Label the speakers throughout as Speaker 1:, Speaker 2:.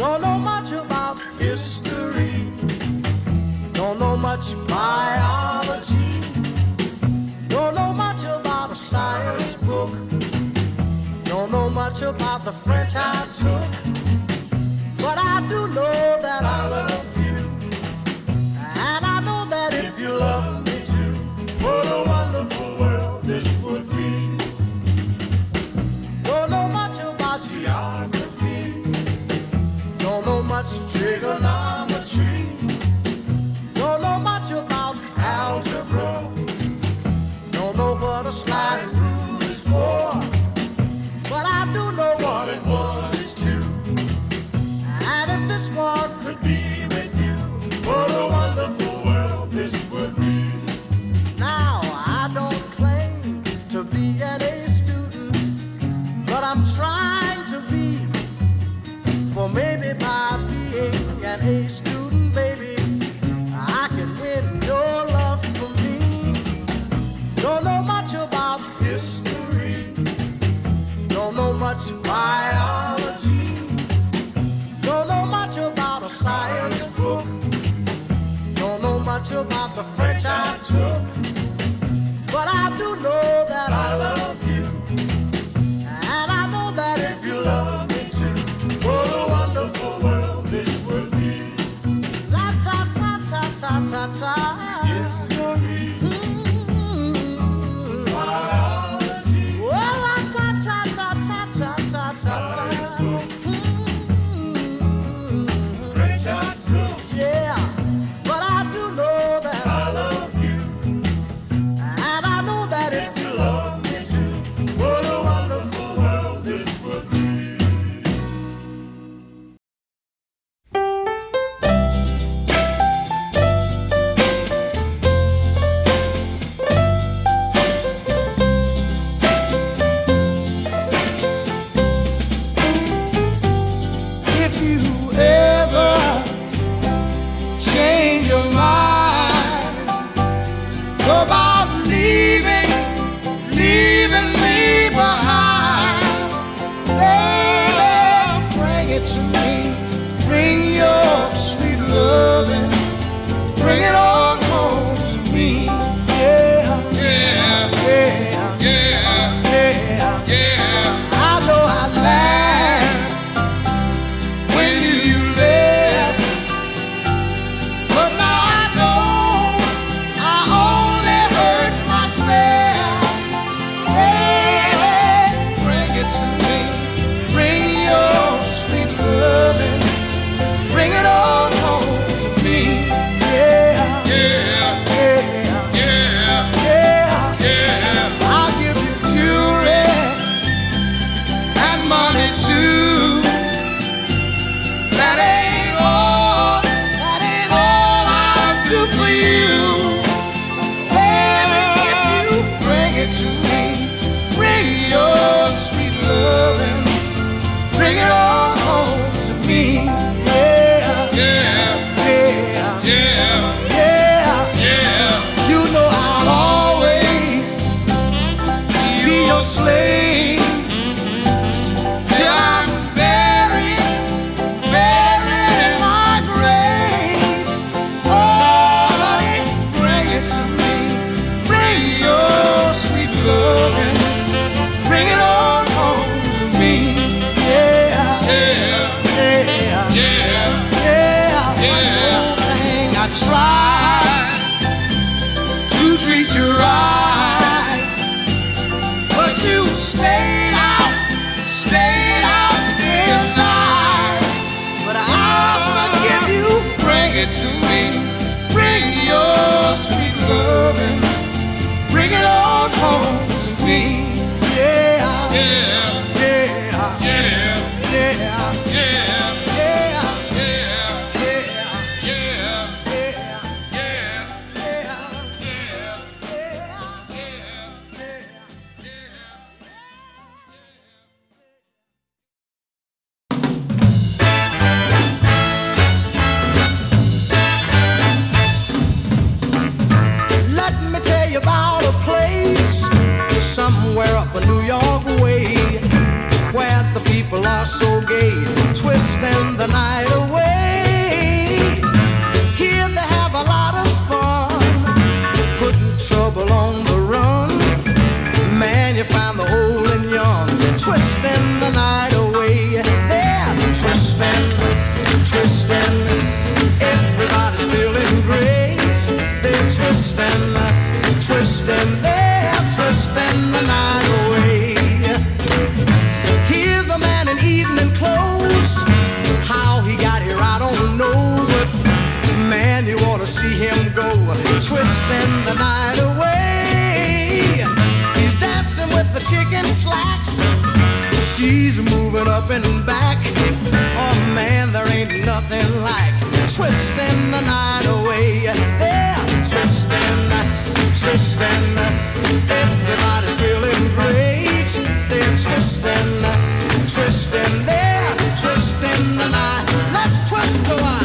Speaker 1: Don't know much about history. Don't know much biology. Don't know much about a science book. Don't know much about the French I took. But I do know. twisting, twisting, they're twisting the night away. Here's a man in evening clothes. How he got here, I don't know, but man, you ought to see him go twisting the night away. He's dancing with the chicken slacks. She's moving up and back. Oh man, there ain't nothing like twisting the night away. Tristan, Tristan, everybody's feeling great. They're Tristan, Tristan, they're Tristan and I. Let's twist the wire.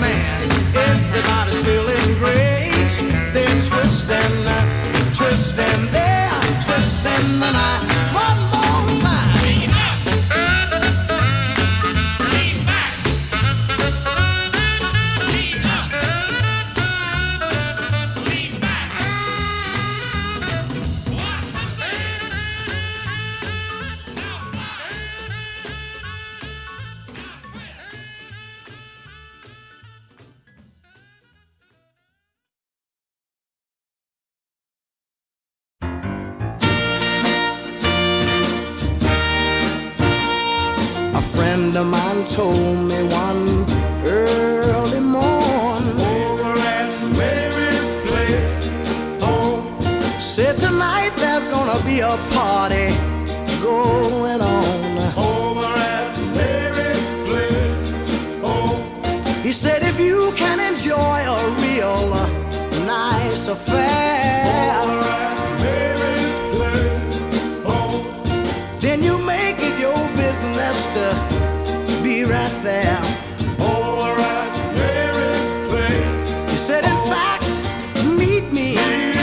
Speaker 1: man. Everybody's feeling great.
Speaker 2: They're twisting, twisting, they're twisting
Speaker 1: the night. be a party going on.
Speaker 2: Over at Mary's place. Oh.
Speaker 1: He said, if you can enjoy
Speaker 2: a real nice affair. Oh.
Speaker 1: Then you make it your business to be right there.
Speaker 2: Over at Mary's place.
Speaker 1: He said, in oh. fact, meet me.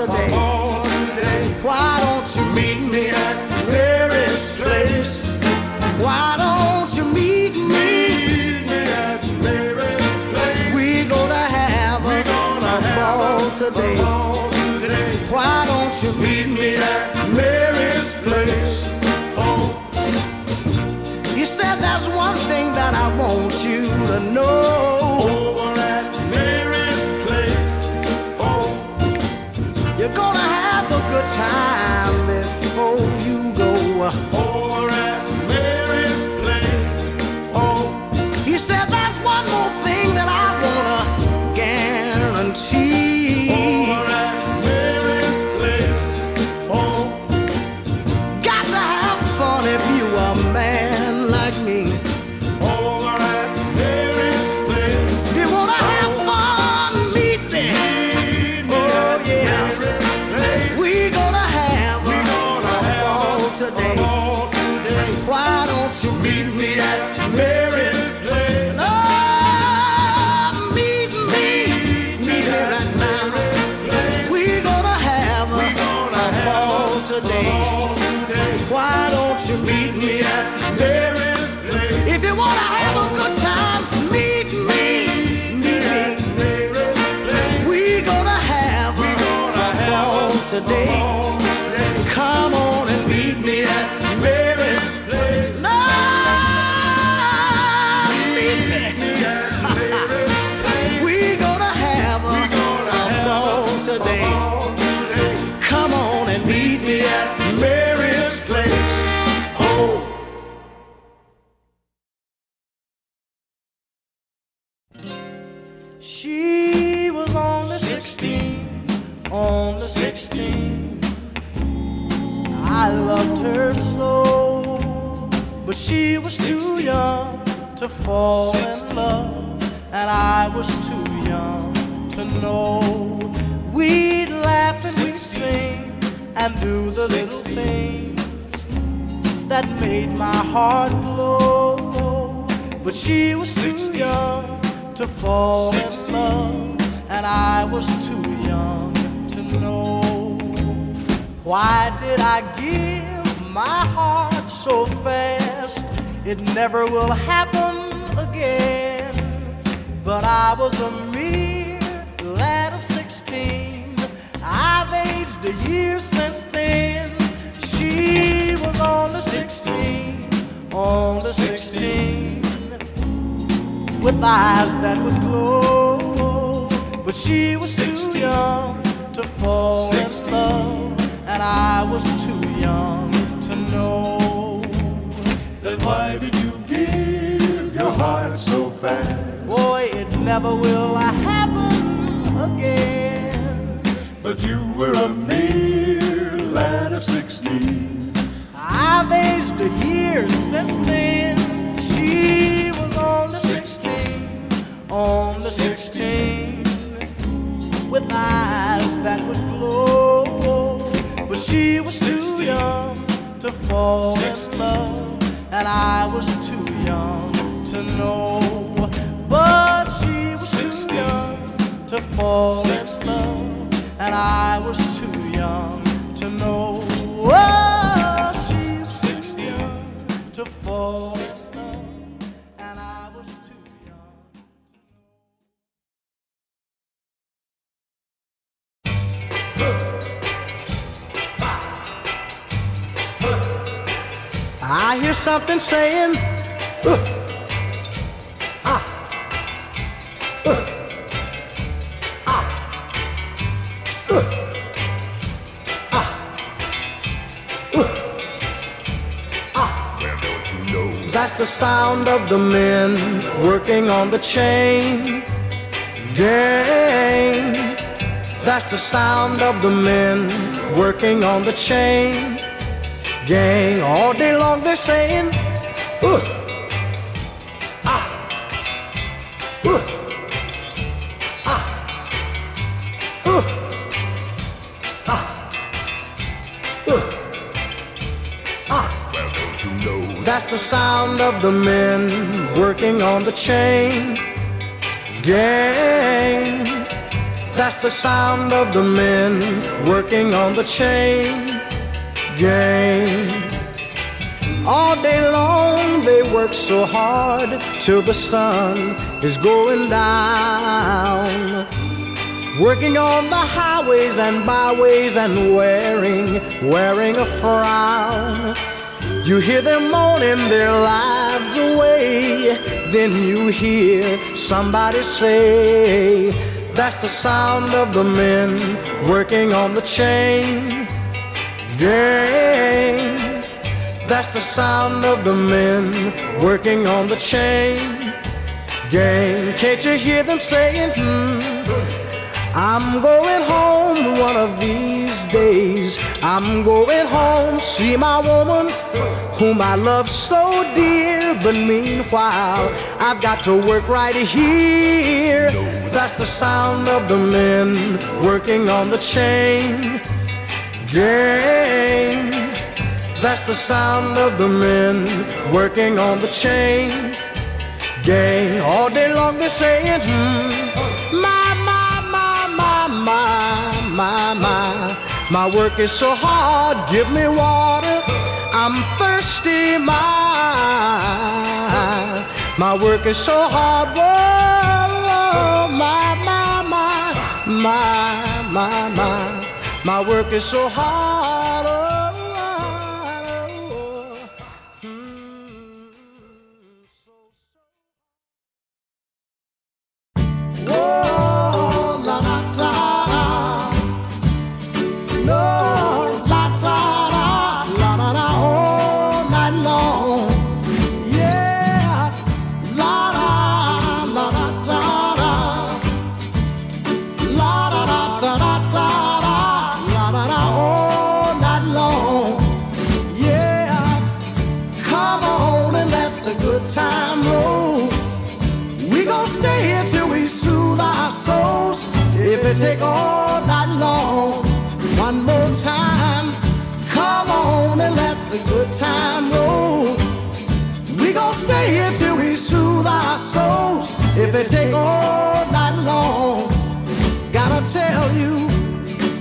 Speaker 1: today. Why don't you meet me at Mary's
Speaker 2: place?
Speaker 1: Why don't you meet me? at Mary's
Speaker 2: place?
Speaker 1: We gonna have a,
Speaker 2: gonna
Speaker 1: ball today. Why don't you meet me at Mary's
Speaker 2: place?
Speaker 1: Oh. You said there's one thing that I want you to know. Time today. Her so, but she was too young to fall in love, and I was too young to know. We'd laugh and we'd sing and do the little things that made my heart glow. But she was too young to fall in love, and I was too young to know. Why did I give my heart so fast? It never will happen again. But I was a mere lad of 16. I've aged a year since then. She was on the 16, on the 16 with eyes that would glow. But she was too young to fall in love, and I was too young to know.
Speaker 2: Then why did you give your heart so fast?
Speaker 1: Boy, it never will uh, happen again.
Speaker 2: But you were a mere lad of sixteen.
Speaker 1: I've aged a year since then. She was on the 16, on the 16, with eyes that would glow. But she was too young to fall in love, and I was too young to know. But she was too young to fall in love, and I was too young to know. Oh, she was too young to fall in love, I hear something saying, uh, ah, uh, ah, uh, ah,
Speaker 2: Well, don't you know?
Speaker 1: That's the sound of the men working on the chain gang. That's the sound of the men working on the chain gang. All day long they're saying, uh, ah, uh, ah, uh, ah, uh, ah.
Speaker 2: Well, don't you know?
Speaker 1: That's the sound of the men working on the chain gang. That's the sound of the men working on the chain All day long they work so hard till the sun is going down. Working on the highways and byways and wearing, wearing a frown. You hear them moaning their lives away, then you hear somebody say, That's the sound of the men working on the chain gang. That's the sound of the men working on the chain gang. Can't you hear them saying, mm, I'm going home one of these days. I'm going home, see my woman whom I love so dear. But meanwhile, I've got to work right here. That's the sound of the men working on the chain gang. That's the sound of the men working on the chain gang. All day long they're saying, hmm, my, my, my, my, my, my, my. My work is so hard, give me water. I'm thirsty, my. My work is so hard, whoa, my, my, my, my, my, my. My work is so hard. Take all night long, one more time. Come on and let the good time roll. We gon' stay here till we soothe our souls. If it take all night long. Gotta tell you,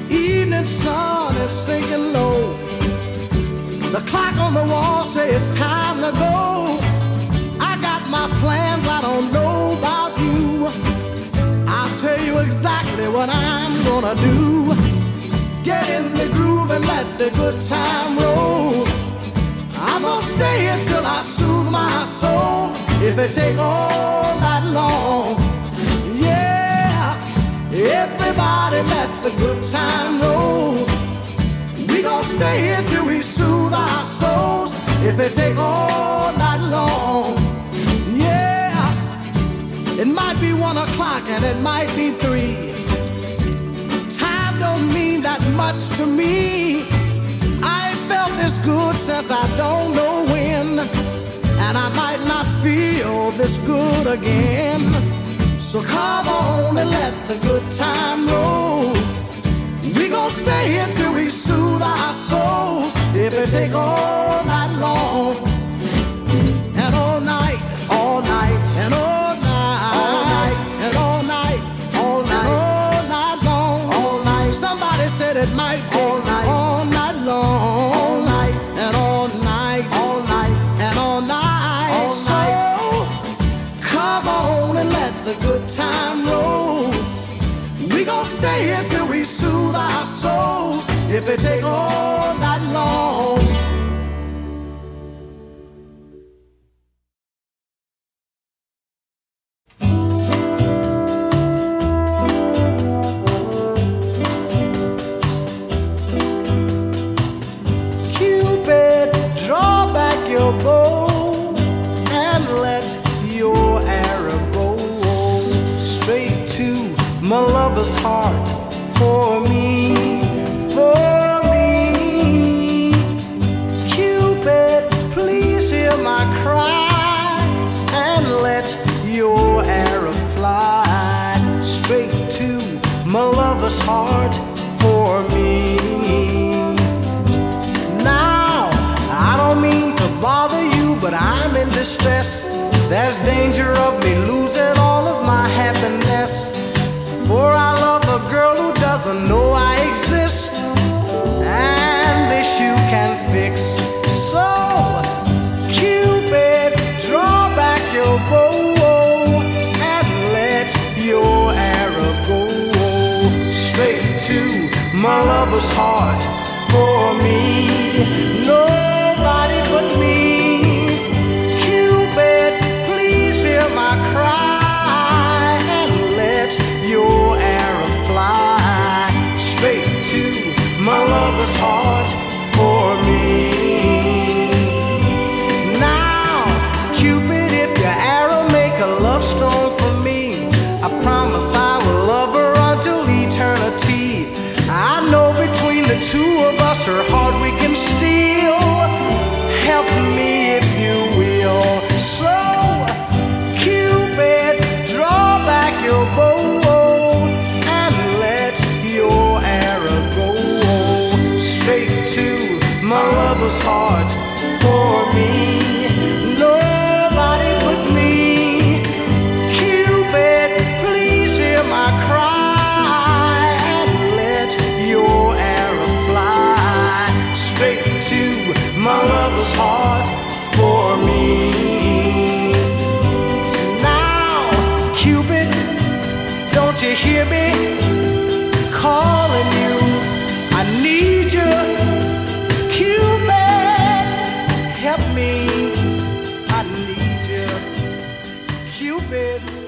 Speaker 1: evening sun is sinking low. The clock on the wall says it's time to go. I got my plans, I don't know about you. I'll tell you exactly what I'm gonna do. Get in the groove and let the good time roll. I'm gonna stay until I soothe my soul. If it take all night long, yeah. Everybody let the good time roll. We gon' stay here till we soothe our souls. If it take all night long. It might be one o'clock and it might be three. Time don't mean that much to me. I ain't felt this good since I don't know when. And I might not feel this good again. So come on and let the good time roll. We gon' stay here till we soothe our souls. If it take all night long it might take all night, all night long, all night. And all night, all night. And all night. All so come on and let the good time roll. We gon' stay here till we soothe our souls. If it take all night I'm in distress. There's danger of me losing all of my happiness. For I love a girl who doesn't know I exist. And this you can fix. So, Cupid, draw back your bow and let your arrow go straight to my lover's heart for me. Two of us, her heart we can steal. Help me if you will. So, Cupid, draw back your bow and let your arrow go straight to my lover's heart for me. Help